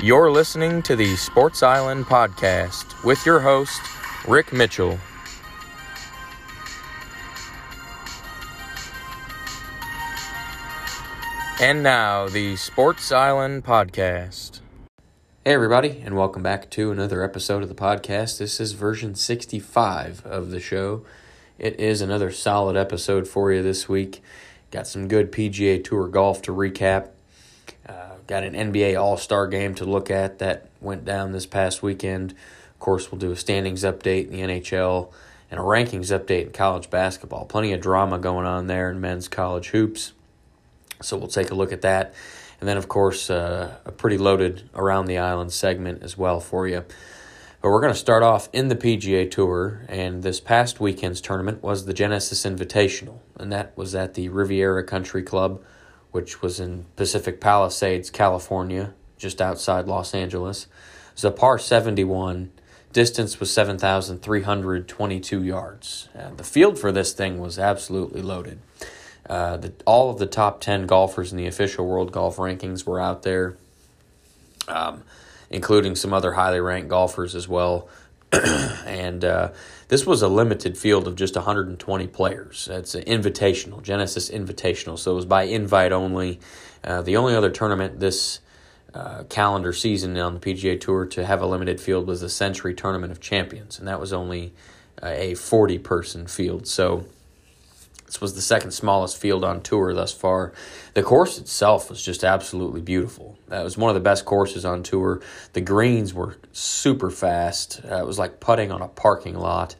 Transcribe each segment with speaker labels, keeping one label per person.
Speaker 1: You're listening to the Sports Island podcast with your host, Rick Mitchell. And now, the Sports Island podcast. Hey, everybody, and welcome back to another episode of the podcast. This is version 65 of the show. It is another solid episode for you this week. Got some good PGA Tour golf to recap. Got an NBA All Star game to look at that went down this past weekend. Of course, we'll do a standings update in the NHL and a rankings update in college basketball. Plenty of drama going on there in men's college hoops. So we'll take a look at that. And then, of course, uh, a pretty loaded Around the Island segment as well for you. But we're going to start off in the PGA Tour, and this past weekend's tournament was the Genesis Invitational, and that was at the Riviera Country Club, which was in Pacific Palisades, California, just outside Los Angeles. It was a par 71. Distance was 7,322 yards. Uh, the field for this thing was absolutely loaded. Uh, the, all of the top 10 golfers in the official world golf rankings were out there, um, including some other highly ranked golfers as well. and uh, this was a limited field of just 120 players. It's an invitational, Genesis Invitational, so it was by invite only. Uh, the only other tournament this uh, calendar season on the PGA Tour to have a limited field was the Sentry Tournament of Champions, and that was only uh, a 40 person field. So this was the second smallest field on tour thus far. The course itself was just absolutely beautiful. That was one of the best courses on tour. The greens were super fast. Uh, it was like putting on a parking lot.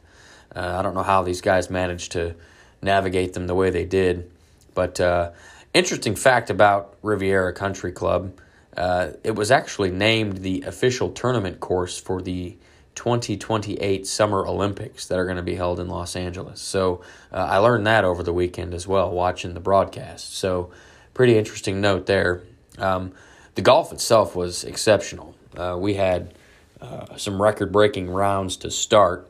Speaker 1: Uh, I don't know how these guys managed to navigate them the way they did. But uh, interesting fact about Riviera Country Club, uh, it was actually named the official tournament course for the 2028 Summer Olympics that are going to be held in Los Angeles. So uh, I learned that over the weekend as well, watching the broadcast. So, pretty interesting note there. Um, the golf itself was exceptional. Uh, we had uh, some record breaking rounds to start.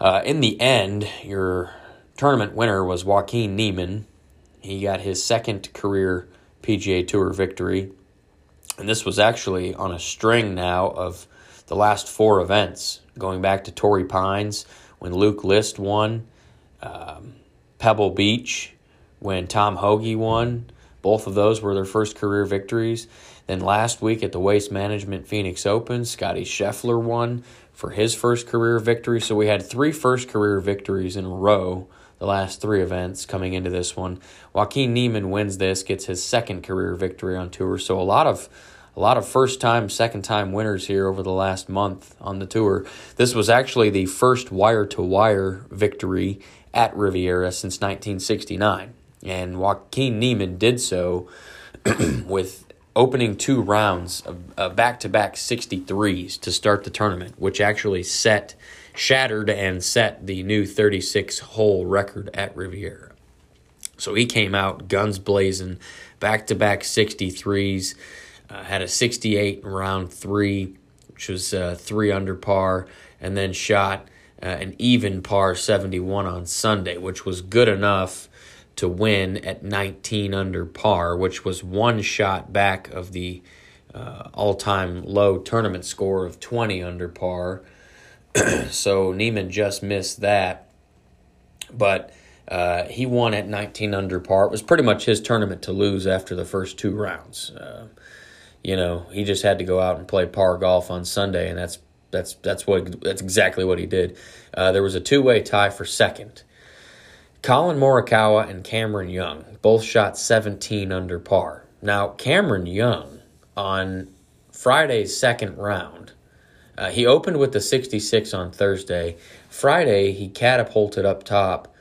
Speaker 1: Uh, in the end, your tournament winner was Joaquin Niemann. He got his second career PGA Tour victory. And this was actually on a string now of the last four events, going back to Torrey Pines when Luke List won, um, Pebble Beach when Tom Hoge won. Both of those were their first career victories. Then last week at the Waste Management Phoenix Open, Scottie Scheffler won for his first career victory. So we had three first career victories in a row, the last three events coming into this one. Joaquin Niemann wins this, gets his second career victory on tour. So a lot of a lot of first time, second time winners here over the last month on the tour. This was actually the first wire to wire victory at Riviera since 1969. And Joaquin Niemann did so with opening two rounds of back to back 63s to start the tournament, which actually set, shattered, and set the new 36 hole record at Riviera. So he came out guns blazing, back to back 63s. Uh, had a 68 in round three, which was uh, three under par, and then shot uh, an even par 71 on Sunday, which was good enough to win at 19 under par, which was one shot back of the uh, all time low tournament score of 20 under par. so Niemann just missed that. But uh, he won at 19 under par. It was pretty much his tournament to lose after the first two rounds. Uh, you know, he just had to go out and play par golf on Sunday, and that's that's that's what that's exactly what he did. Uh, there was a two way tie for second. Collin Morikawa and Cameron Young both shot 17 under par. Now Cameron Young on Friday's second round, uh, he opened with the 66 on Thursday. Friday he catapulted up top,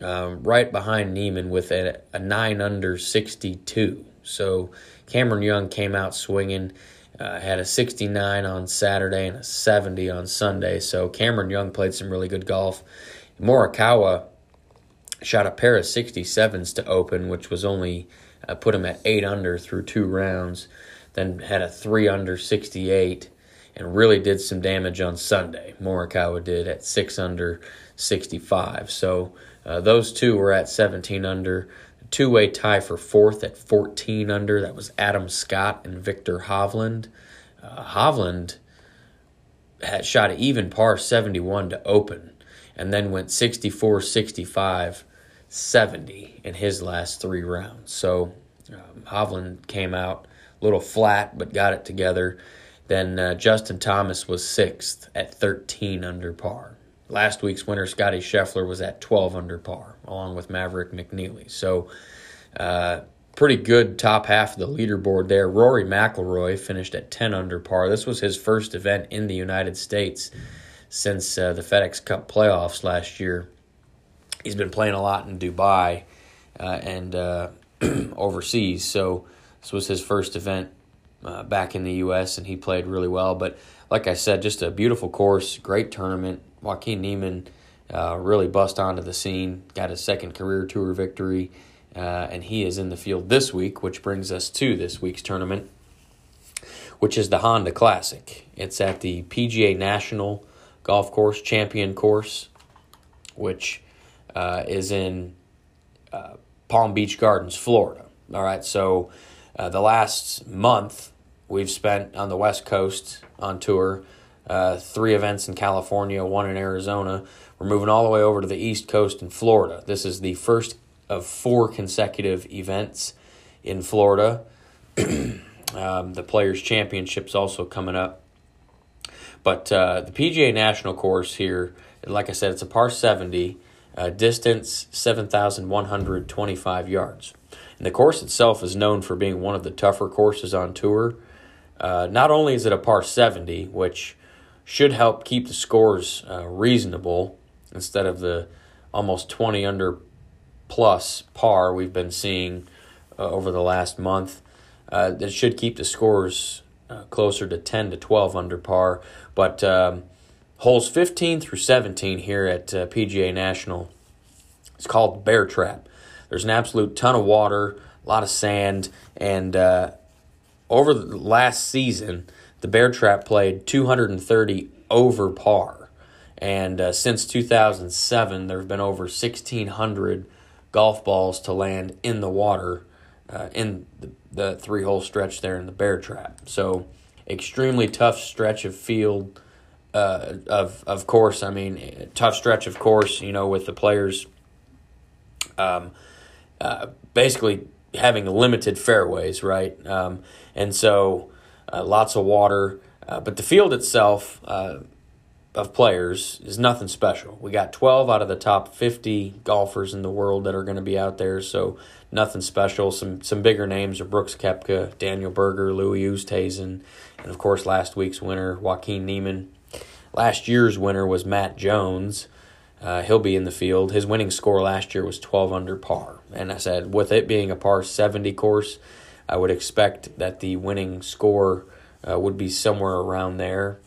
Speaker 1: um, right behind Niemann with a, a nine under 62. So Cameron Young came out swinging, Uh, had a 69 on Saturday and a 70 on Sunday. So Cameron Young played some really good golf. Morikawa shot a pair of 67s to open, which was only uh, put him at 8 under through two rounds. Then had a 3 under 68 and really did some damage on Sunday. Morikawa did at 6 under 65. So uh, those two were at 17 under. Two way tie for fourth at 14 under. That was Adam Scott and Viktor Hovland. Uh, Hovland had shot an even par 71 to open and then went 64 65 70 in his last three rounds. So um, Hovland came out a little flat but got it together. Then uh, Justin Thomas was sixth at 13 under par. Last week's winner, Scottie Scheffler, was at 12 under par, along with Maverick McNealy. So, uh, pretty good top half of the leaderboard there. Rory McIlroy finished at 10 under par. This was his first event in the United States since uh, the FedEx Cup playoffs last year. He's been playing a lot in Dubai uh, and uh, overseas, so this was his first event uh, back in the U.S. and he played really well. But like I said, just a beautiful course, great tournament. Joaquin Niemann uh, really bust onto the scene, got his second career tour victory, uh, and he is in the field this week, which brings us to this week's tournament, which is the Honda Classic. It's at the PGA National Golf Course Champion Course, which uh, is in uh, Palm Beach Gardens, Florida. All right, so uh, the last month we've spent on the West Coast on tour uh, three events in California, one in Arizona. We're moving all the way over to the East Coast in Florida. This is the first of four consecutive events in Florida. um, the Players' Championship's also coming up. But uh, the PGA National Course here, like I said, it's a par 70, uh, distance 7,125 yards. And the course itself is known for being one of the tougher courses on tour. Uh, not only is it a par 70, which should help keep the scores uh, reasonable instead of the almost 20 under plus par we've been seeing uh, over the last month. Uh, it should keep the scores uh, closer to 10 to 12 under par. But um, holes 15 through 17 here at uh, PGA National, it's called Bear Trap. There's an absolute ton of water, a lot of sand, and uh, over the last season, the Bear Trap played 230 over par. And uh, since 2007, there have been over 1,600 golf balls to land in the water uh, in the, the three hole stretch there in the Bear Trap. So, extremely tough stretch of field. Uh, of of course, I mean, tough stretch of course. You know, with the players, um, uh, basically having limited fairways, right? Um, and so uh, lots of water. Uh, but the field itself uh, of players is nothing special. We got 12 out of the top 50 golfers in the world that are going to be out there, so nothing special. Some some bigger names are Brooks Koepka, Daniel Berger, Louis Oosthuizen, and of course last week's winner, Joaquin Niemann. Last year's winner was Matt Jones. Uh, he'll be in the field. His winning score last year was 12 under par. And I said, with it being a par 70 course, I would expect that the winning score uh, would be somewhere around there,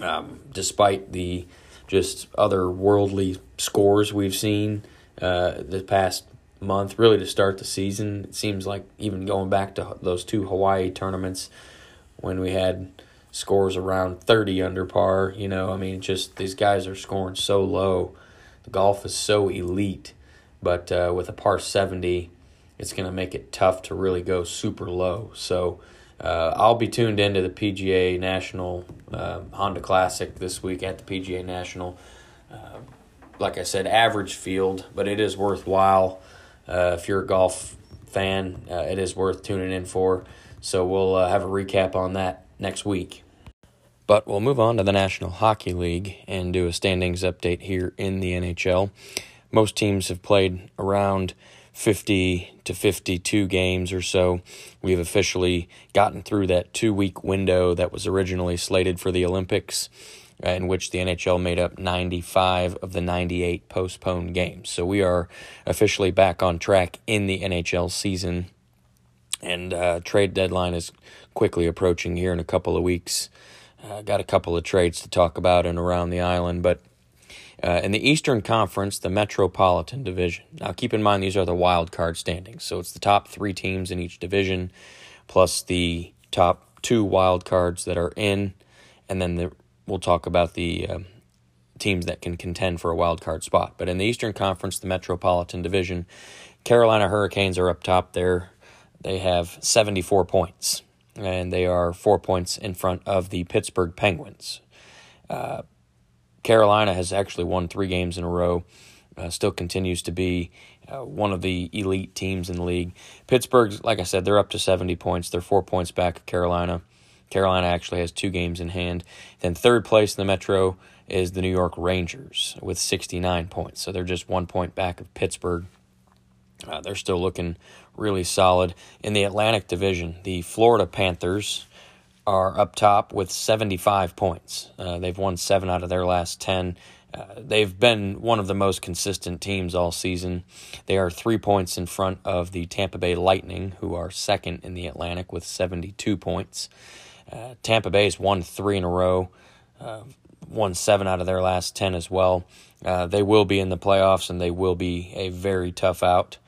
Speaker 1: um, despite the just other worldly scores we've seen uh, the past month, really to start the season. It seems like even going back to those two Hawaii tournaments when we had scores around 30 under par, you know, I mean, just these guys are scoring so low. The golf is so elite, but uh, with a par 70, it's going to make it tough to really go super low. So uh, I'll be tuned into the PGA National uh, Honda Classic this week at the PGA National. Uh, like I said, average field, but it is worthwhile. Uh, if you're a golf fan, uh, it is worth tuning in for. So we'll have a recap on that next week. But we'll move on to the National Hockey League and do a standings update here in the NHL. Most teams have played around 50 to 52 games or so. We've officially gotten through that two week window that was originally slated for the Olympics, uh, in which the NHL made up 95 of the 98 postponed games. So we are officially back on track in the NHL season. And uh, trade deadline is quickly approaching here in a couple of weeks. Uh, got a couple of trades to talk about and around the island, but uh, in the Eastern Conference, the Metropolitan Division. Now, keep in mind these are the wild card standings, so it's the top three teams in each division, plus the top two wild cards that are in, and then the, we'll talk about the uh, teams that can contend for a wild card spot. But in the Eastern Conference, the Metropolitan Division, Carolina Hurricanes are up top there. They have 74 points, and they are four points in front of the Pittsburgh Penguins. Uh, Carolina has actually won three games in a row, uh, still continues to be uh, one of the elite teams in the league. Pittsburgh, like I said, they're up to 70 points. They're four points back of Carolina. Carolina actually has two games in hand. Then third place in the Metro is the New York Rangers with 69 points. So they're just one point back of Pittsburgh. Uh, they're still looking really solid. In the Atlantic Division, the Florida Panthers are up top with 75 points. Uh, they've won seven out of their last 10. Uh, they've been one of the most consistent teams all season. They are three points in front of the Tampa Bay Lightning, who are second in the Atlantic with 72 points. Uh, Tampa Bay's won three in a row, uh, won seven out of their last 10 as well. Uh, they will be in the playoffs and they will be a very tough out.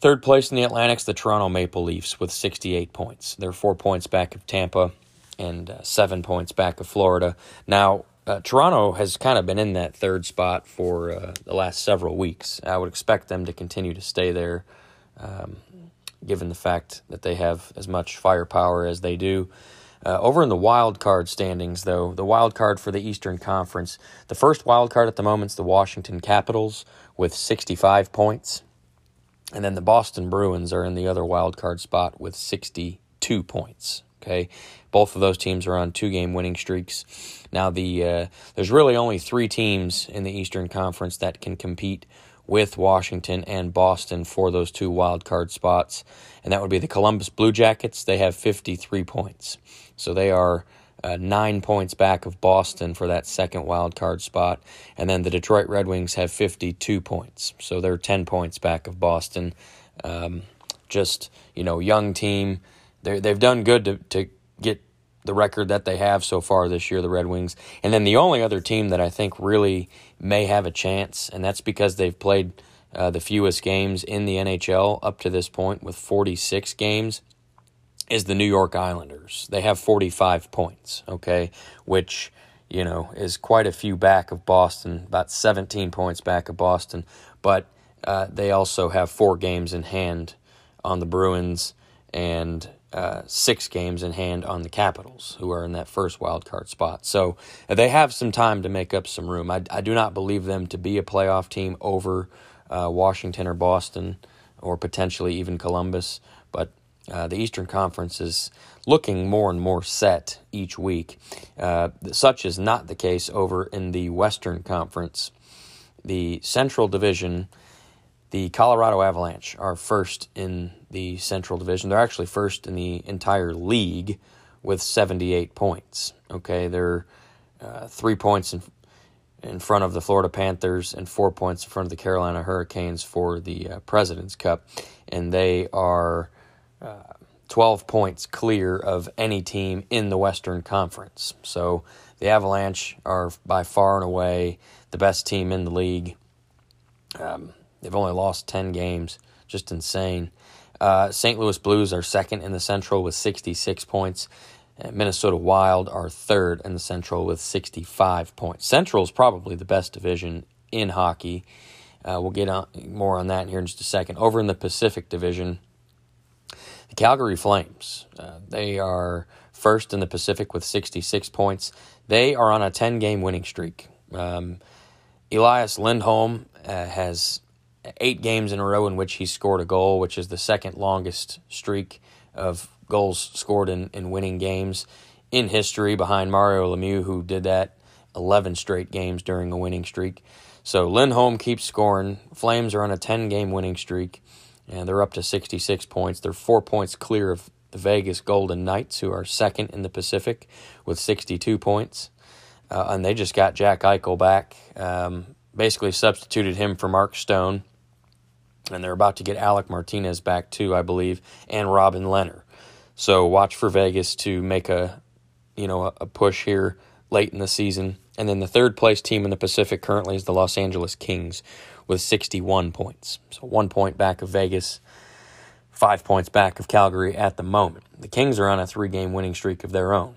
Speaker 1: Third place in the Atlantic's the Toronto Maple Leafs with 68 points. They're four points back of Tampa and uh, seven points back of Florida. Now, uh, Toronto has kind of been in that third spot for uh, the last several weeks. I would expect them to continue to stay there, um, given the fact that they have as much firepower as they do. Uh, over in the wild card standings, though, the wild card for the Eastern Conference, the first wild card at the moment is the Washington Capitals with 65 points. And then the Boston Bruins are in the other wild card spot with 62 points. Okay, both of those teams are on two-game winning streaks. Now, the uh, there's really only three teams in the Eastern Conference that can compete with Washington and Boston for those two wild card spots, and that would be the Columbus Blue Jackets. They have 53 points. So they are uh, nine points back of Boston for that second wild card spot. And then the Detroit Red Wings have 52 points. So they're 10 points back of Boston. Um, just, you know, young team. they they've done good to, to get the record that they have so far this year, the Red Wings. And then the only other team that I think really may have a chance, and that's because they've played uh, the fewest games in the NHL up to this point with 46 games, is the New York Islanders. They have 45 points, okay, which, you know, is quite a few back of Boston, about 17 points back of Boston, but uh, they also have four games in hand on the Bruins and uh, six games in hand on the Capitals, who are in that first wild card spot. So they have some time to make up some room. I, I do not believe them to be a playoff team over uh, Washington or Boston or potentially even Columbus, but uh, the Eastern Conference is looking more and more set each week. Uh, such is not the case over in the Western Conference. The Central Division, the Colorado Avalanche are first in the Central Division. They're actually first in the entire league with 78 points. Okay, they're uh, three points in, in front of the Florida Panthers and four points in front of the Carolina Hurricanes for the uh, President's Cup. And they are uh, 12 points clear of any team in the Western Conference. So the Avalanche are by far and away the best team in the league. Um, they've only lost 10 games, just insane. Uh, St. Louis Blues are second in the Central with 66 points. Minnesota Wild are third in the Central with 65 points. Central is probably the best division in hockey. Uh, we'll get on, more on that here in just a second. Over in the Pacific Division, the Calgary Flames, uh, they are first in the Pacific with 66 points. They are on a 10 game winning streak. Um, Elias Lindholm uh, has eight games in a row in which he scored a goal, which is the second longest streak of goals scored in, in winning games in history behind Mario Lemieux, who did that 11 straight games during a winning streak. So Lindholm keeps scoring. Flames are on a 10 game winning streak and they're up to 66 points. They're four points clear of the Vegas Golden Knights, who are second in the Pacific with 62 points. Uh, and they just got Jack Eichel back, um, basically substituted him for Mark Stone. And they're about to get Alec Martinez back too, I believe, and Robin Lehner. So watch for Vegas to make a you know a, a push here late in the season. And then the third place team in the Pacific currently is the Los Angeles Kings with 61 points. So one point back of Vegas, five points back of Calgary at the moment. The Kings are on a three game winning streak of their own.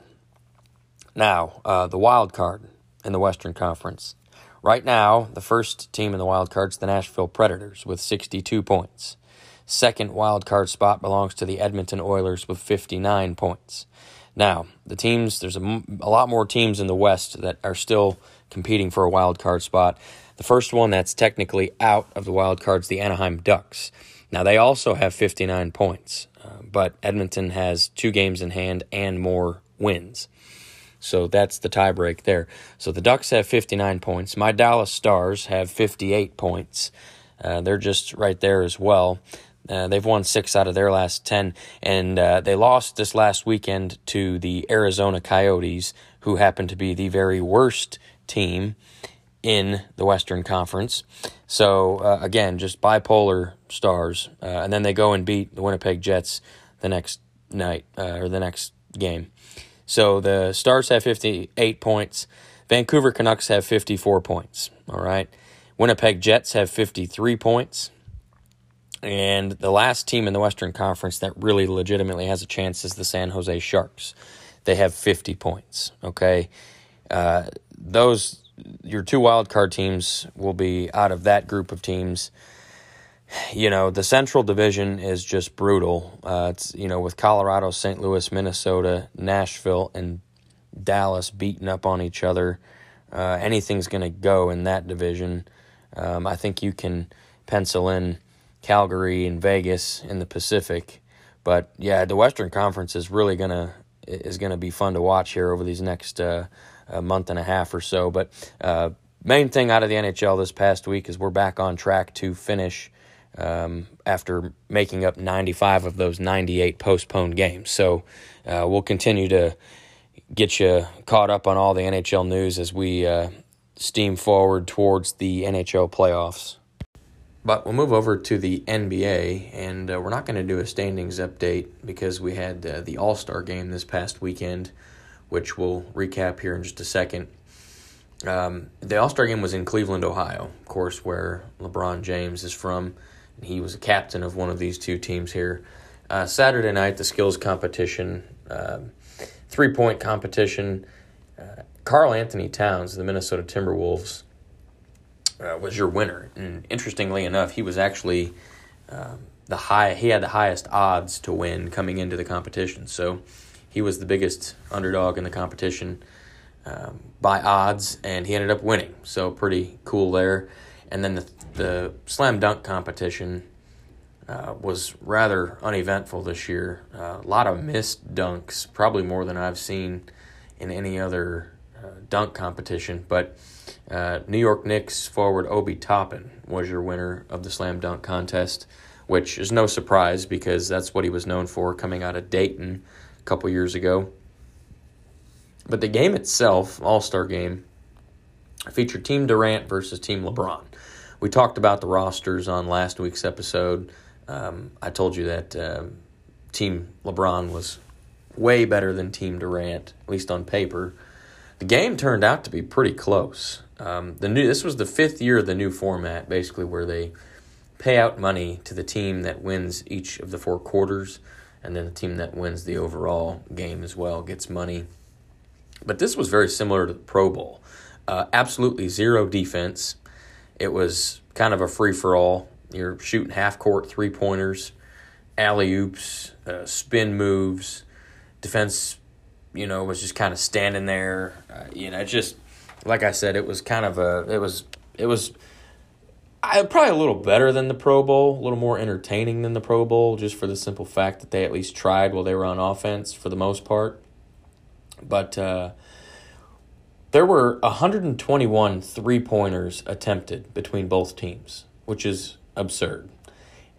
Speaker 1: Now, uh, the wild card in the Western Conference. Right now, the first team in the wild card is the Nashville Predators with 62 points. Second wild card spot belongs to the Edmonton Oilers with 59 points. Now, the teams, there's a, a lot more teams in the West that are still competing for a wild card spot. The first one that's technically out of the wild card is the Anaheim Ducks. Now, they also have 59 points, uh, but Edmonton has two games in hand and more wins. So that's the tiebreak there. So the Ducks have 59 points. My Dallas Stars have 58 points. Uh, they're just right there as well. Uh, they've won six out of their last 10, and uh, they lost this last weekend to the Arizona Coyotes, who happen to be the very worst team in the Western Conference. So, uh, again, just bipolar stars. Uh, and then they go and beat the Winnipeg Jets the next night uh, or the next game. So the Stars have 58 points. Vancouver Canucks have 54 points. All right. Winnipeg Jets have 53 points. And the last team in the Western Conference that really legitimately has a chance is the San Jose Sharks. They have 50 points. Okay. Uh, those, your two wild card teams will be out of that group of teams. You know, the Central Division is just brutal. Uh, it's, you know, with Colorado, St. Louis, Minnesota, Nashville, and Dallas beating up on each other. Uh, anything's going to go in that division. Um, I think you can pencil in Calgary and Vegas in the Pacific. But yeah, the Western Conference is really gonna is gonna be fun to watch here over these next uh, month and a half or so. But uh, main thing out of the NHL this past week is we're back on track to finish um, after making up 95 of those 98 postponed games. So uh, we'll continue to get you caught up on all the NHL news as we uh, steam forward towards the NHL playoffs. But we'll move over to the NBA, and uh, we're not going to do a standings update because we had uh, the All Star game this past weekend, which we'll recap here in just a second. Um, the All Star game was in Cleveland, Ohio, of course, where LeBron James is from. He was a captain of one of these two teams here. Uh, Saturday night, the skills competition, um, three point competition. Karl-Anthony Towns, the Minnesota Timberwolves, uh, was your winner. And interestingly enough, he was actually um, the high. He had the highest odds to win coming into the competition. So he was the biggest underdog in the competition um, by odds, and he ended up winning. So pretty cool there. And then the the slam dunk competition uh, was rather uneventful this year. Uh, a lot of missed dunks, probably more than I've seen in any other uh, dunk competition. But uh, New York Knicks forward Obi Toppin was your winner of the slam dunk contest, which is no surprise because that's what he was known for coming out of Dayton a couple years ago. But the game itself, All Star game, featured Team Durant versus Team LeBron. We talked about the rosters on last week's episode. Um, I told you that uh, Team LeBron was way better than Team Durant, at least on paper. The game turned out to be pretty close. Um, the new this was the fifth year of the new format, basically where they pay out money to the team that wins each of the four quarters, and then the team that wins the overall game as well gets money. But this was very similar to the Pro Bowl. Uh, absolutely zero defense. It was kind of a free for all. You're shooting half court three pointers, alley oops, uh, spin moves. Defense, you know, was just kind of standing there. Uh, you know, just like I said, it was kind of a it was it was I, probably a little better than the Pro Bowl, a little more entertaining than the Pro Bowl, just for the simple fact that they at least tried while they were on offense for the most part. But uh, there were 121 three pointers attempted between both teams, which is absurd.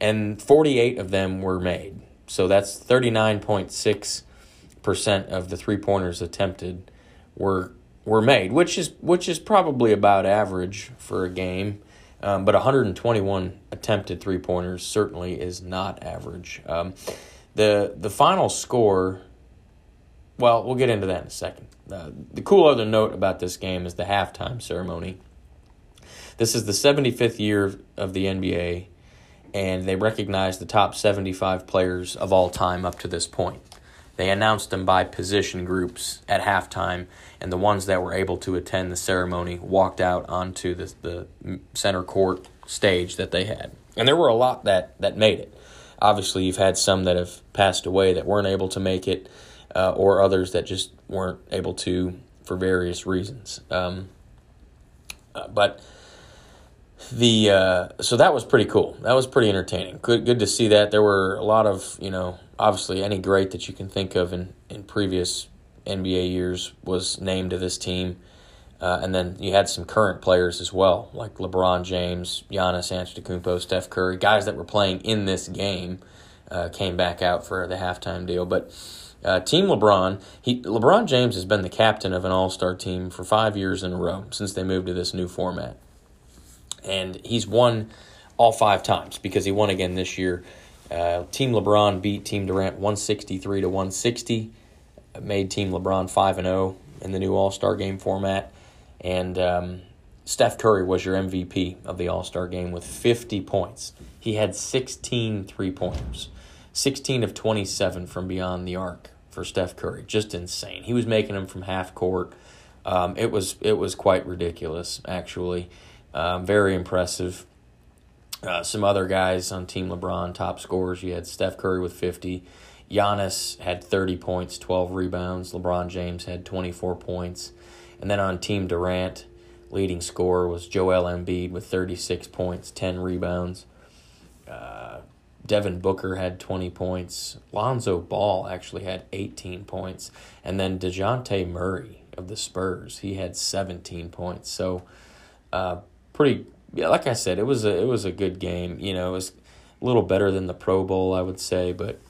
Speaker 1: And 48 of them were made. So that's 39.6% of the three pointers attempted were were made, which is which is probably about average for a game. Um, but 121 attempted three pointers certainly is not average. Um, the the final score, well, we'll get into that in a second. Uh, the cool other note about this game is the halftime ceremony. This is the 75th year of the NBA, and they recognize the top 75 players of all time up to this point. They announced them by position groups at halftime, and the ones that were able to attend the ceremony walked out onto the, the center court stage that they had. And there were a lot that, that made it. Obviously, you've had some that have passed away that weren't able to make it, uh, or others that just weren't able to for various reasons. Um, uh, but the uh, so that was pretty cool. That was pretty entertaining. Good, good to see that. There were a lot of you know, obviously any great that you can think of in in previous NBA years was named to this team. Uh, and then you had some current players as well, like LeBron James, Giannis Antetokounmpo, Steph Curry, guys that were playing in this game uh, came back out for the halftime deal. But uh, Team LeBron, he LeBron James has been the captain of an All Star team for five years in a row since they moved to this new format and he's won all five times because he won again this year. Uh, Team LeBron beat Team Durant 163 to 160, made Team LeBron 5 and 0 in the new All Star game format, and um, Steph Curry was your MVP of the All Star game with 50 points. He had 16 three pointers, 16 of 27 from beyond the arc for Steph Curry. Just insane. He was making them from half court. Um, it was it was quite ridiculous actually. Um, very impressive. Uh, some other guys on Team LeBron, top scorers. You had Steph Curry with 50. Giannis had 30 points, 12 rebounds. LeBron James had 24 points. And then on Team Durant, leading scorer was Joel Embiid with 36 points, 10 rebounds. Uh, Devin Booker had 20 points. Lonzo Ball actually had 18 points. And then DeJounte Murray of the Spurs, he had 17 points. So, uh, pretty yeah, like I said, it was a it was a good game. You know, it was a little better than the Pro Bowl, I would say, but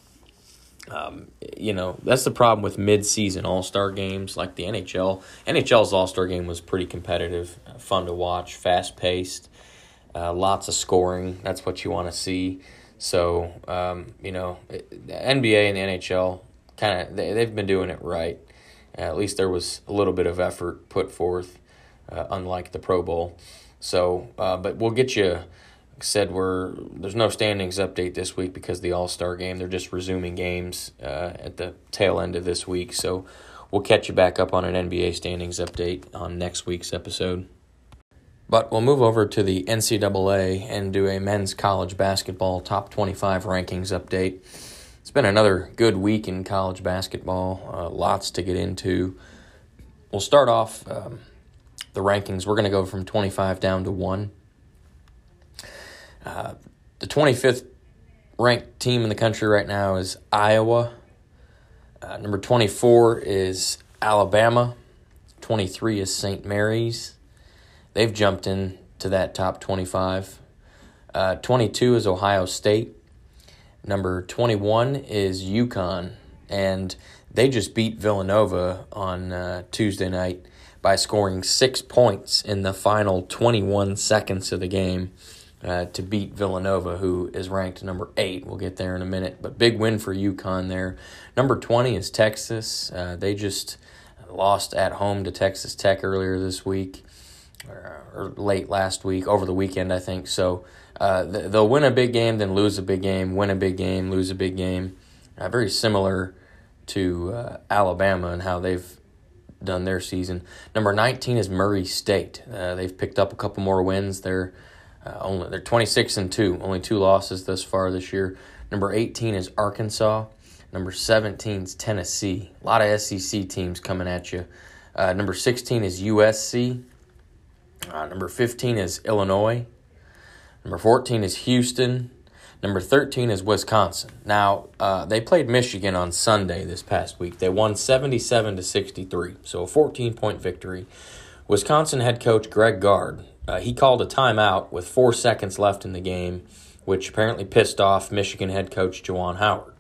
Speaker 1: um, you know, that's the problem with mid-season All-Star games like the NHL. NHL's All-Star game was pretty competitive, fun to watch, fast-paced, uh, lots of scoring. That's what you want to see. So, um, you know, the NBA and the NHL kind of they, they've been doing it right. Uh, at least there was a little bit of effort put forth, uh, unlike the Pro Bowl. So, uh, but we'll get you. Like said we're there's no standings update this week because the All Star game. They're just resuming games uh, at the tail end of this week. So we'll catch you back up on an NBA standings update on next week's episode. But we'll move over to the NCAA and do a men's college basketball top 25 rankings update. It's been another good week in college basketball, uh, lots to get into. We'll start off. Um, the rankings. We're going to go from 25 down to 1. Uh, the 25th ranked team in the country right now is Iowa. Uh, number 24 is Alabama. 23 is St. Mary's. They've jumped in to that top 25. Uh, 22 is Ohio State. Number 21 is UConn. And they just beat Villanova on uh, Tuesday night by scoring six points in the final 21 seconds of the game uh, to beat Villanova, who is ranked number eight. We'll get there in a minute, but big win for UConn there. Number 20 is Texas. Uh, they just lost at home to Texas Tech earlier this week, or, or late last week, over the weekend, I think. So uh, they'll win a big game, then lose a big game, win a big game, lose a big game. Uh, very similar to uh, Alabama and how they've done their season. Number 19 is Murray State. Uh, they've picked up a couple more wins. They're uh, only they're 26 and 2, only two losses thus far this year. Number 18 is Arkansas. Number 17 is Tennessee. A lot of SEC teams coming at you. Uh, number 16 is USC. Uh, number 15 is Illinois. Number 14 is Houston. Number 13 is Wisconsin. Now, uh, they played Michigan on Sunday this past week. They won 77 to 63, so a 14 point victory. Wisconsin head coach Greg Gard, uh, he called a timeout with four seconds left in the game, which apparently pissed off Michigan head coach Juwan Howard.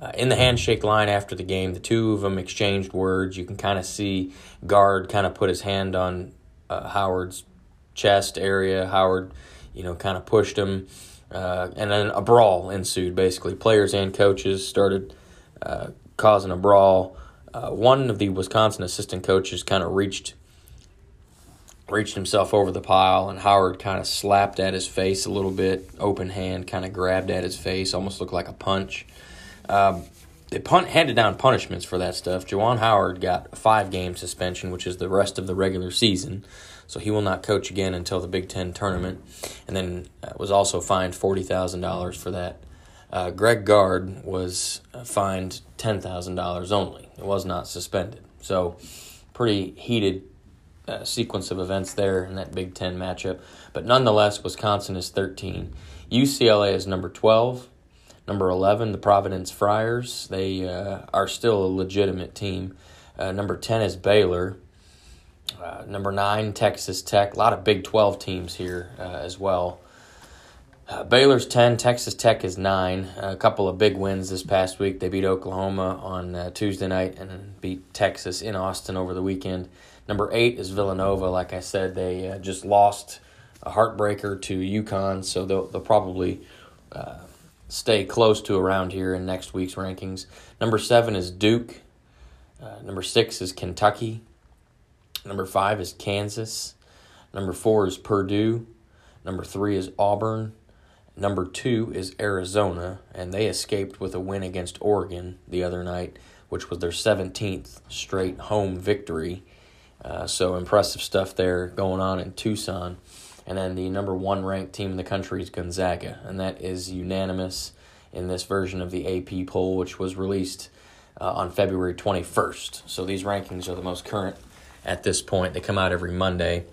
Speaker 1: Uh, in the handshake line after the game, the two of them exchanged words. You can kind of see Gard kind of put his hand on uh, Howard's chest area. Howard you know, kind of pushed him. Uh, and then a brawl ensued, basically. Players and coaches started uh, causing a brawl. Uh, one of the Wisconsin assistant coaches kind of reached reached himself over the pile, and Howard kind of slapped at his face a little bit, open hand, kind of grabbed at his face, almost looked like a punch. Um, they punt, handed down punishments for that stuff. Juwan Howard got a five game suspension, which is the rest of the regular season. So he will not coach again until the Big Ten tournament. And then uh, was also fined $40,000 for that. Uh, Greg Gard was uh, fined $10,000 only. It was not suspended. So pretty heated uh, sequence of events there in that Big Ten matchup. But nonetheless, Wisconsin is 13. UCLA is number 12. Number 11, the Providence Friars. They uh, are still a legitimate team. Uh, number 10 is Baylor. Uh, number 9, Texas Tech. A lot of Big 12 teams here uh, as well. Uh, Baylor's 10, Texas Tech is 9. A couple of big wins this past week. They beat Oklahoma on uh, Tuesday night and beat Texas in Austin over the weekend. Number 8 is Villanova. Like I said, they just lost a heartbreaker to UConn, so they'll, they'll probably stay close to around here in next week's rankings. Number seven is Duke. Uh, number six is Kentucky. Number five is Kansas. Number four is Purdue. Number three is Auburn. Number two is Arizona, and they escaped with a win against Oregon the other night, which was their 17th straight home victory. Uh, so impressive stuff there going on in Tucson. And then the number one ranked team in the country is Gonzaga, and that is unanimous in this version of the AP poll, which was released uh, on February 21st. So these rankings are the most current at this point. They come out every Monday.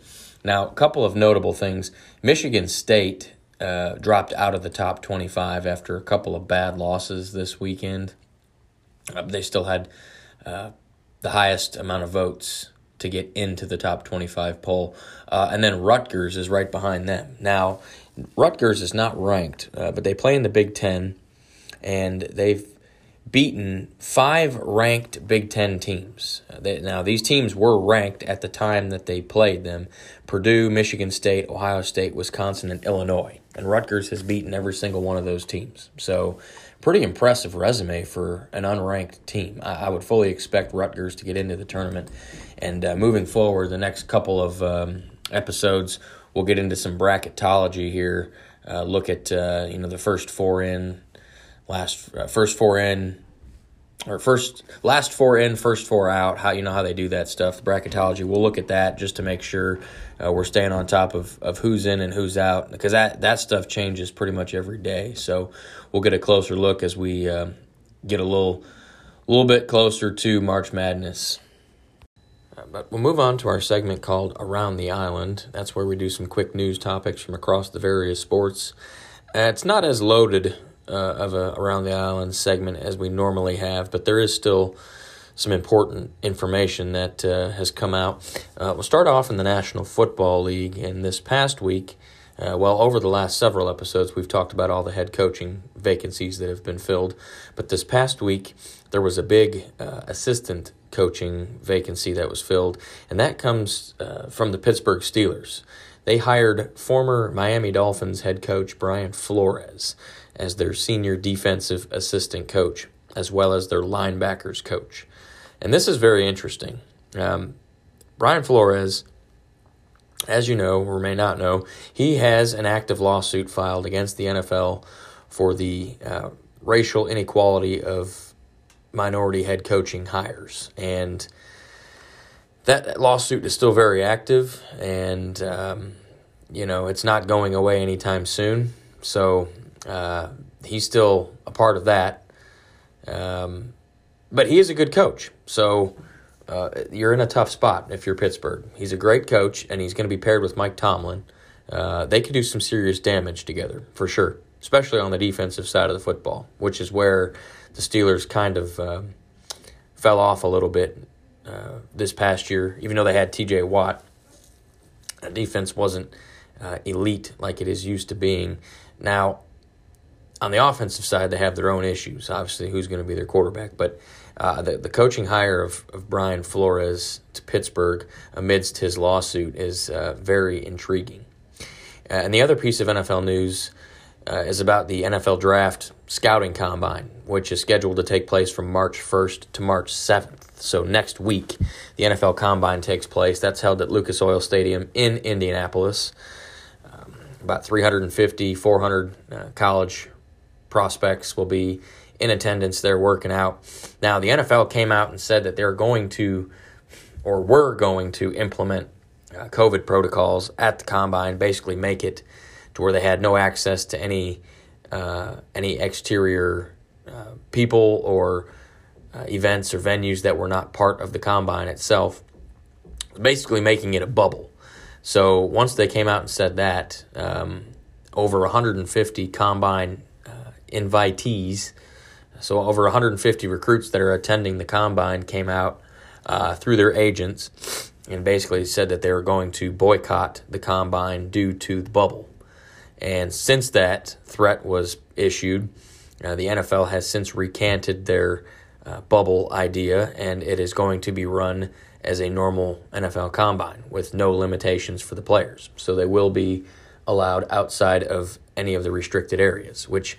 Speaker 1: Now, a couple of notable things Michigan State uh, dropped out of the top 25 after a couple of bad losses this weekend. Uh, they still had uh, the highest amount of votes to get into the top 25 poll. Uh, and then Rutgers is right behind them. Now, Rutgers is not ranked, uh, but they play in the Big Ten, and they've beaten five ranked Big Ten teams. Uh, now, these teams were ranked at the time that they played them Purdue, Michigan State, Ohio State, Wisconsin, and Illinois. And Rutgers has beaten every single one of those teams. So, pretty impressive resume for an unranked team. I, I would fully expect Rutgers to get into the tournament. And uh, moving forward, the next couple of um, episodes, we'll get into some bracketology here. Uh, look at uh, you know the first four in, last uh, first four in, or first last four in, first four out. How you know how they do that stuff? The bracketology. We'll look at that just to make sure uh, we're staying on top of, of who's in and who's out because that that stuff changes pretty much every day. So we'll get a closer look as we uh, get a little little bit closer to March Madness. But we'll move on to our segment called Around the Island. That's where we do some quick news topics from across the various sports. Uh, it's not as loaded uh, of a Around the Island segment as we normally have, but there is still some important information that uh, has come out. Uh, we'll start off in the National Football League, and this past week, uh, well, over the last several episodes, we've talked about all the head coaching vacancies that have been filled. But this past week, there was a big uh, assistant coaching vacancy that was filled, and that comes uh, from the Pittsburgh Steelers. They hired former Miami Dolphins head coach Brian Flores as their senior defensive assistant coach, as well as their linebackers coach. And this is very interesting. Um, Brian Flores, as you know or may not know, he has an active lawsuit filed against the NFL for the uh, racial inequality of minority head coaching hires. And that lawsuit is still very active, and, um, you know, it's not going away anytime soon. So uh, he's still a part of that. Um, but he is a good coach. So uh, you're in a tough spot if you're Pittsburgh. He's a great coach, and he's going to be paired with Mike Tomlin. Uh, they could do some serious damage together, for sure, especially on the defensive side of the football, which is where the Steelers kind of uh, fell off a little bit uh, this past year, even though they had T.J. Watt. The defense wasn't uh, elite like it is used to being. Now, on the offensive side, they have their own issues. Obviously, who's going to be their quarterback, but uh, the the coaching hire of, of Brian Flores to Pittsburgh amidst his lawsuit is uh, very intriguing. Uh, and the other piece of NFL news uh, is about the NFL Draft Scouting Combine, which is scheduled to take place from March 1st to March 7th. So next week, the NFL Combine takes place. That's held at Lucas Oil Stadium in Indianapolis. Um, about 350, 400 uh, college prospects will be in attendance there working out. Now, the NFL came out and said that they're going to, or were going to implement uh, COVID protocols at the combine, basically make it to where they had no access to any uh, any exterior uh, people or uh, events or venues that were not part of the combine itself, basically making it a bubble. So once they came out and said that, um, over 150 combine invitees, so over 150 recruits that are attending the combine came out uh, through their agents and basically said that they were going to boycott the combine due to the bubble. And since that threat was issued, uh, the NFL has since recanted their uh, bubble idea, and it is going to be run as a normal NFL combine with no limitations for the players. So they will be allowed outside of any of the restricted areas, which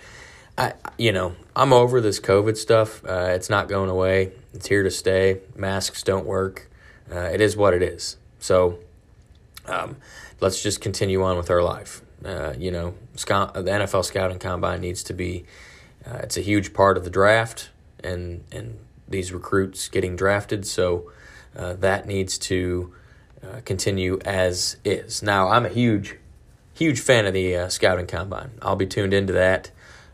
Speaker 1: I, you know, I'm over this COVID stuff. Uh, it's not going away. It's here to stay. Masks don't work. Uh, it is what it is. So um, let's just continue on with our life. Uh, you know, scout, the NFL scouting combine needs to be. Uh, it's a huge part of the draft and and these recruits getting drafted. So uh, that needs to uh, continue as is. Now, I'm a huge, huge fan of the scouting combine. I'll be tuned into that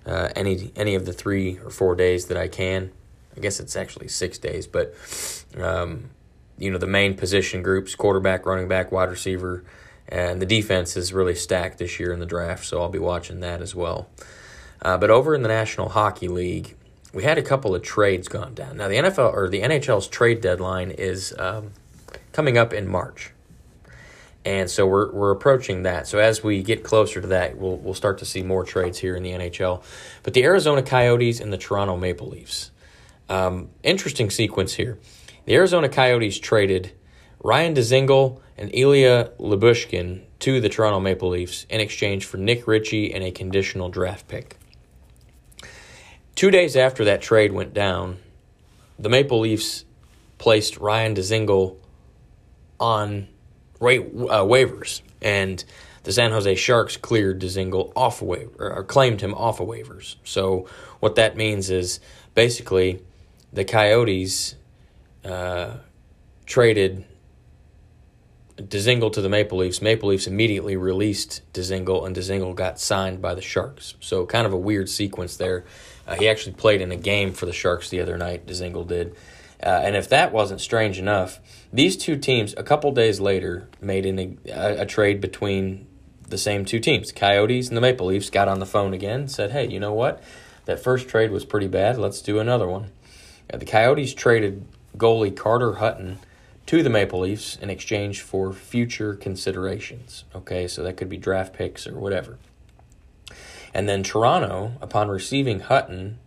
Speaker 1: uh, any any of the three or four days that I can. I guess it's actually six days, but um, you know the main position groups: quarterback, running back, wide receiver, and the defense is really stacked this year in the draft. So I'll be watching that as well. Uh, but over in the National Hockey League, we had a couple of trades gone down. Now the NFL or the NHL's trade deadline is um, coming up in March, and so we're we're approaching that. So as we get closer to that, we'll we'll start to see more trades here in the NHL. But the Arizona Coyotes and the Toronto Maple Leafs, um, interesting sequence here. The Arizona Coyotes traded Ryan Dzingel and Ilya Lyubushkin to the Toronto Maple Leafs in exchange for Nick Ritchie and a conditional draft pick. Two days after that trade went down, the Maple Leafs placed Ryan Dzingel on uh, waivers, and the San Jose Sharks cleared Dzingel off of waiver, or claimed him off of waivers. So what that means is basically the Coyotes uh, traded Dzingel to the Maple Leafs. Maple Leafs immediately released Dzingel, and Dzingel got signed by the Sharks. So kind of a weird sequence there. Uh, he actually played in a game for the Sharks the other night. Dzingel did. Uh, and if that wasn't strange enough, these two teams a couple days later made a, a, a trade between the same two teams. Coyotes and the Maple Leafs got on the phone again said, "Hey, you know what? That first trade was pretty bad. Let's do another one." Uh, the Coyotes traded goalie Carter Hutton to the Maple Leafs in exchange for future considerations. Okay, so that could be draft picks or whatever. And then Toronto, upon receiving Hutton,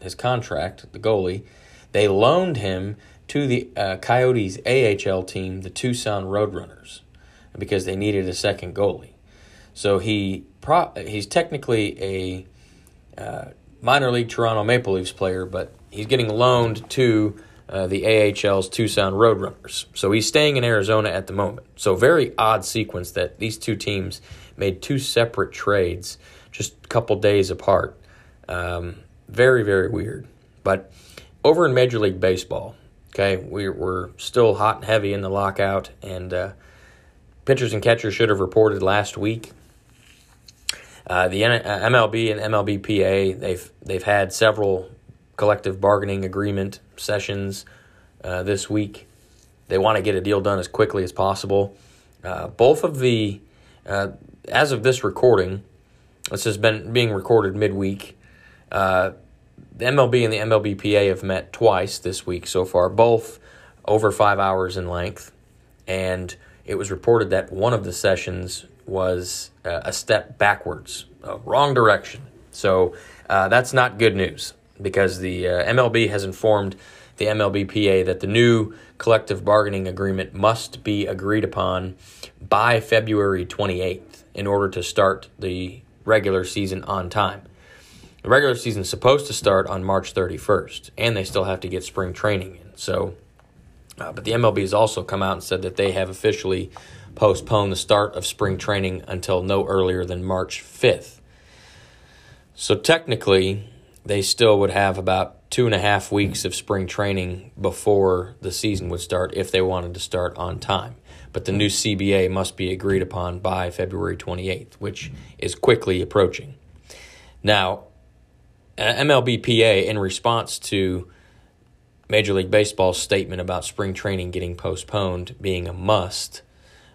Speaker 1: his contract, the goalie, they loaned him to the uh, Coyotes AHL team, the Tucson Roadrunners, because they needed a second goalie. So he pro- he's technically a uh, minor league Toronto Maple Leafs player, but he's getting loaned to uh, the AHL's Tucson Roadrunners. So he's staying in Arizona at the moment. So very odd sequence that these two teams made two separate trades just a couple days apart. Um, very, very weird. But over in Major League Baseball, okay, we're, we're still hot and heavy in the lockout, and uh, pitchers and catchers should have reported last week. Uh, the MLB uh, and MLBPA they've they've had several collective bargaining agreement sessions uh, this week. They want to get a deal done as quickly as possible. Uh, both of the, uh, as of this recording, this has been being recorded midweek. The MLB and the MLBPA have met twice this week so far, both over five hours in length. And it was reported that one of the sessions was uh, a step backwards, uh, wrong direction. So uh, that's not good news because the uh, MLB has informed the MLBPA that the new collective bargaining agreement must be agreed upon by February 28th in order to start the regular season on time. The regular season is supposed to start on March 31st, and they still have to get spring training in. So, uh, but the MLB has also come out and said that they have officially postponed the start of spring training until no earlier than March 5th. So technically, they still would have about two and a half weeks of spring training before the season would start if they wanted to start on time. But the new CBA must be agreed upon by February 28th, which is quickly approaching. Now, MLBPA, in response to Major League Baseball's statement about spring training getting postponed being a must,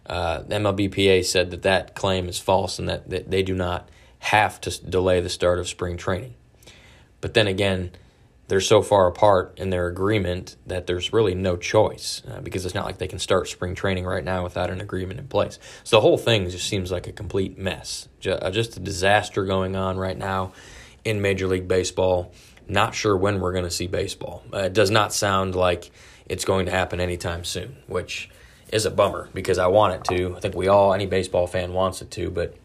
Speaker 1: uh, MLBPA said that that claim is false and that, that they do not have to delay the start of spring training. But then again, they're so far apart in their agreement that there's really no choice uh, because it's not like they can start spring training right now without an agreement in place. So the whole thing just seems like a complete mess, uh, just a disaster going on right now in Major League Baseball. Not sure when we're going to see baseball. Uh, it does not sound like it's going to happen anytime soon, which is a bummer because I want it to. I think we all, any baseball fan wants it to, but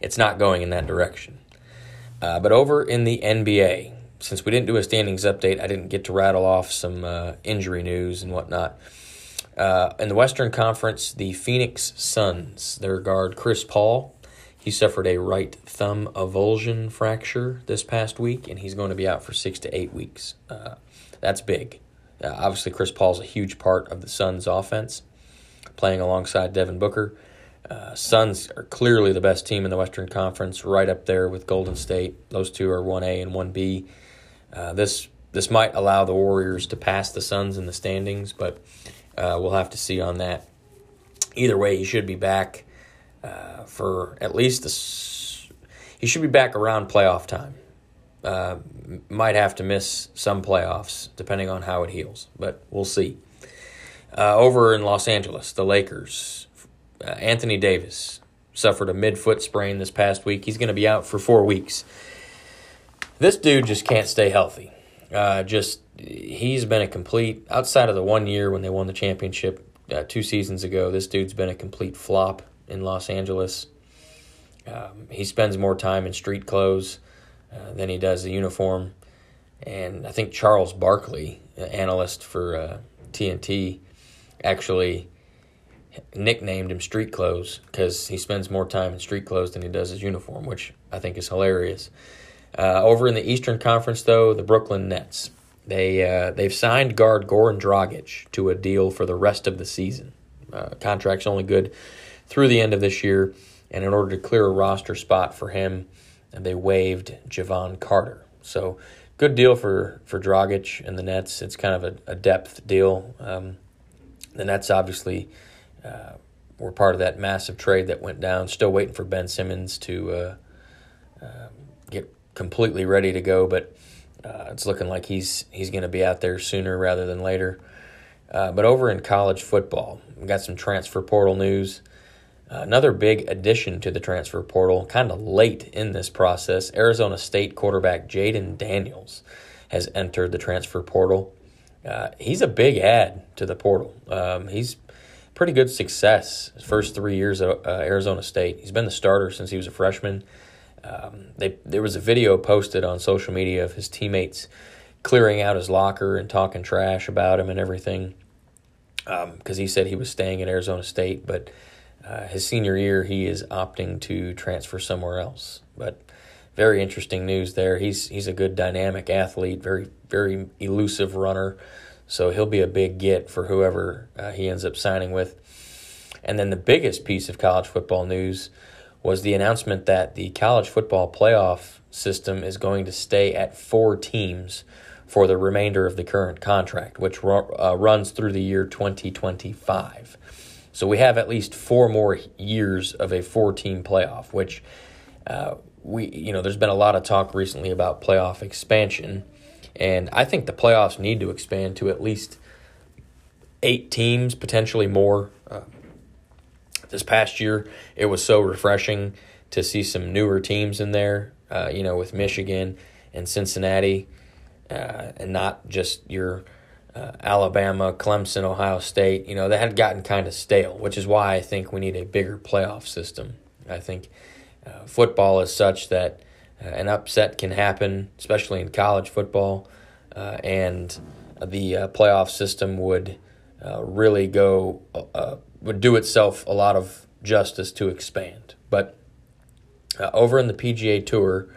Speaker 1: it's not going in that direction. Uh, but over in the NBA, since we didn't do a standings update, I didn't get to rattle off some uh, injury news and whatnot. Uh, in the Western Conference, the Phoenix Suns, their guard Chris Paul, he suffered a right thumb avulsion fracture this past week, and he's going to be out for six to eight weeks. Uh, that's big. Uh, obviously, Chris Paul's a huge part of the Suns' offense, playing alongside Devin Booker. Uh, Suns are clearly the best team in the Western Conference, right up there with Golden State. Those two are one A and one B. Uh, this this might allow the Warriors to pass the Suns in the standings, but uh, we'll have to see on that. Either way, he should be back uh, for at least the. He should be back around playoff time. Uh, might have to miss some playoffs depending on how it heals, but we'll see. Uh, over in Los Angeles, the Lakers, uh, Anthony Davis suffered a midfoot sprain this past week. He's going to be out for four weeks. This dude just can't stay healthy. Uh, just he's been a complete outside of the one year when they won the championship uh, two seasons ago. This dude's been a complete flop in Los Angeles. Um, he spends more time in street clothes uh, than he does the uniform. And I think Charles Barkley, analyst for TNT, uh, actually nicknamed him Street Clothes because he spends more time in street clothes than he does his uniform, which I think is hilarious. Uh, over in the Eastern Conference, though, the Brooklyn Nets they uh, they've signed guard Goran Dragic to a deal for the rest of the season. Uh, contract's only good through the end of this year, and in order to clear a roster spot for him, and they waived Jevon Carter. So good deal for for Dragic and the Nets. It's kind of a, a depth deal. Um, the Nets obviously uh, were part of that massive trade that went down. Still waiting for Ben Simmons to uh, uh, get completely ready to go, but uh, it's looking like he's he's going to be out there sooner rather than later. Uh, but over in college football, we got some transfer portal news. Another big addition to the transfer portal, kind of late in this process, Arizona State quarterback Jayden Daniels has entered the transfer portal. Uh, he's a big add to the portal. Um, he's pretty good success his first three years at uh, Arizona State. He's been the starter since he was a freshman. Um, they, there was a video posted on social media of his teammates clearing out his locker and talking trash about him and everything because um, he said he was staying at Arizona State, but uh, his senior year he is opting to transfer somewhere else. But very interesting news there. He's he's a good dynamic athlete, very very elusive runner. So he'll be a big get for whoever uh, he ends up signing with. And then the biggest piece of college football news was the announcement that the college football playoff system is going to stay at four teams for the remainder of the current contract, which uh, runs through the year 2025. So we have at least four more years of a four-team playoff, which uh, we you know there's been a lot of talk recently about playoff expansion and I think the playoffs need to expand to at least eight teams, potentially more. Uh, this past year, it was so refreshing to see some newer teams in there, uh, you know, with Michigan and Cincinnati, uh, and not just your uh, Alabama, Clemson, Ohio State. You know, that had gotten kind of stale, which is why I think we need a bigger playoff system. I think uh, football is such that uh, an upset can happen, especially in college football, uh, and the uh, playoff system would uh, really go would do itself a lot of justice to expand. But over in the PGA Tour,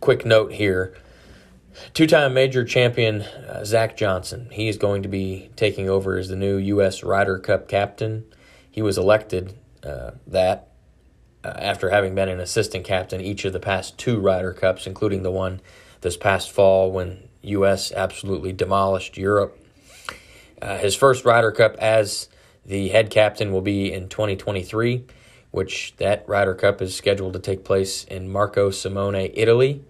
Speaker 1: quick note here. Two time major champion uh, Zach Johnson. He is going to be taking over as the new U.S. Ryder Cup captain. He was elected uh, that uh, after having been an assistant captain each of the past two Ryder Cups, including the one this past fall when U.S. absolutely demolished Europe. Uh, his first Ryder Cup as the head captain will be in 2023, which that Ryder Cup is scheduled to take place in Marco Simone, Italy.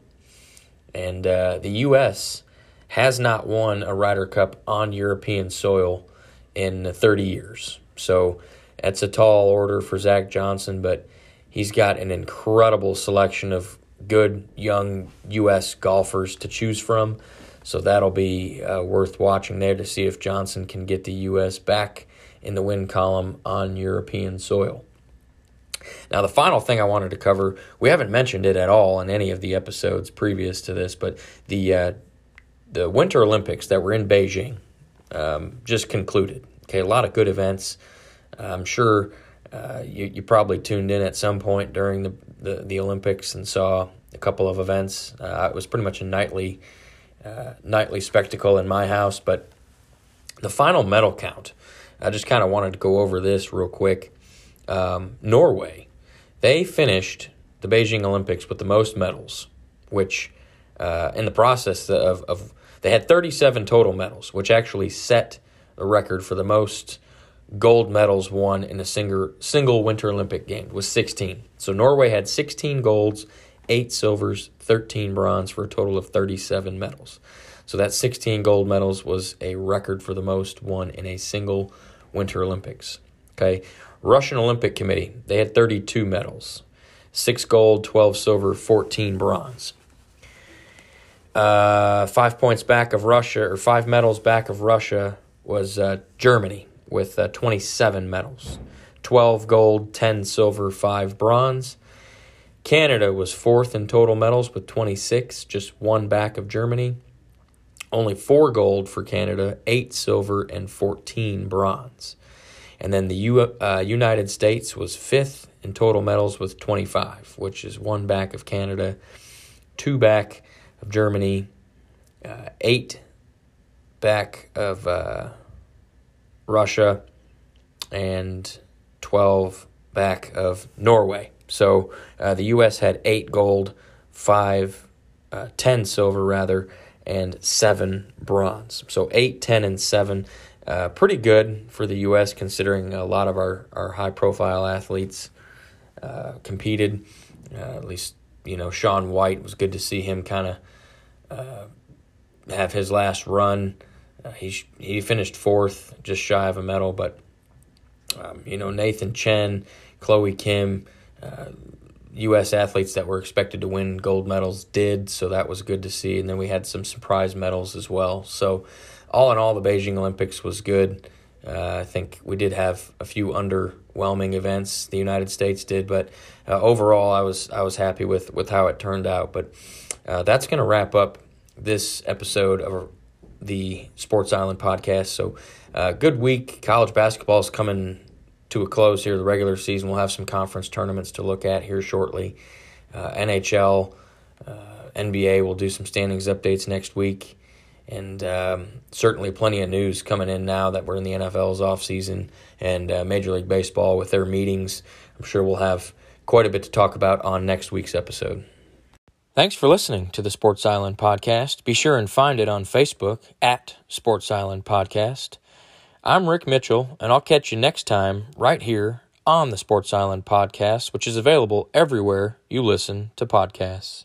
Speaker 1: And uh, the U.S. has not won a Ryder Cup on European soil in 30 years. So that's a tall order for Zach Johnson, but He's got an incredible selection of good young U.S. golfers to choose from. So that'll be uh, worth watching there to see if Johnson can get the U.S. back in the win column on European soil. Now, the final thing I wanted to cover, we haven't mentioned it at all in any of the episodes previous to this, but the uh, the Winter Olympics that were in Beijing um, just concluded. Okay, a lot of good events. I'm sure uh, you, you probably tuned in at some point during the, the, the Olympics and saw a couple of events. Uh, it was pretty much a nightly uh, nightly spectacle in my house. But the final medal count, I just kind of wanted to go over this real quick. Um, Norway, they finished the Beijing Olympics with the most medals, which uh, in the process of, of they had 37 total medals, which actually set the record for the most gold medals won in a single single Winter Olympic game was 16. So Norway had 16 golds, 8 silvers, 13 bronze for a total of 37 medals. So that 16 gold medals was a record for the most won in a single Winter Olympics. Okay. Russian Olympic Committee, they had 32 medals. 6 gold, 12 silver, 14 bronze. Uh, 5 points back of Russia or 5 medals back of Russia was uh, Germany with uh, 27 medals 12 gold, 10 silver, 5 bronze. Canada was fourth in total medals with 26, just one back of Germany. Only four gold for Canada, eight silver, and 14 bronze. And then the U- uh, United States was fifth in total medals with 25, which is one back of Canada, two back of Germany, uh, eight back of uh, Russia, and 12 back of Norway. So uh, the U.S. had eight gold, five, uh, 10 silver rather, and seven bronze. So eight, 10, and seven. Uh, pretty good for the U.S. considering a lot of our, our high profile athletes uh, competed. Uh, at least, you know, Shaun White was good to see him kind of uh, have his last run. Uh, he he finished fourth, just shy of a medal, but um, you know Nathan Chen, Chloe Kim, uh, U.S. athletes that were expected to win gold medals did, so that was good to see. And then we had some surprise medals as well. So all in all, the Beijing Olympics was good. Uh, I think we did have a few underwhelming events. The United States did, but uh, overall, I was I was happy with with how it turned out. But uh, that's going to wrap up this episode of the Sports Island podcast. So, uh, good week. College basketball is coming to a close here. The regular season. We'll have some conference tournaments to look at here shortly. Uh, NHL, uh, NBA. We'll do some standings updates next week. And um, certainly plenty of news coming in now that we're in the NFL's off season and uh, Major League Baseball with their meetings. I'm sure we'll have quite a bit to talk about on next week's episode. Thanks for listening to the Sports Island Podcast. Be sure and find it on Facebook at Sports Island Podcast. I'm Rick Mitchell, and I'll catch you next time right here on the Sports Island Podcast, which is available everywhere you listen to podcasts.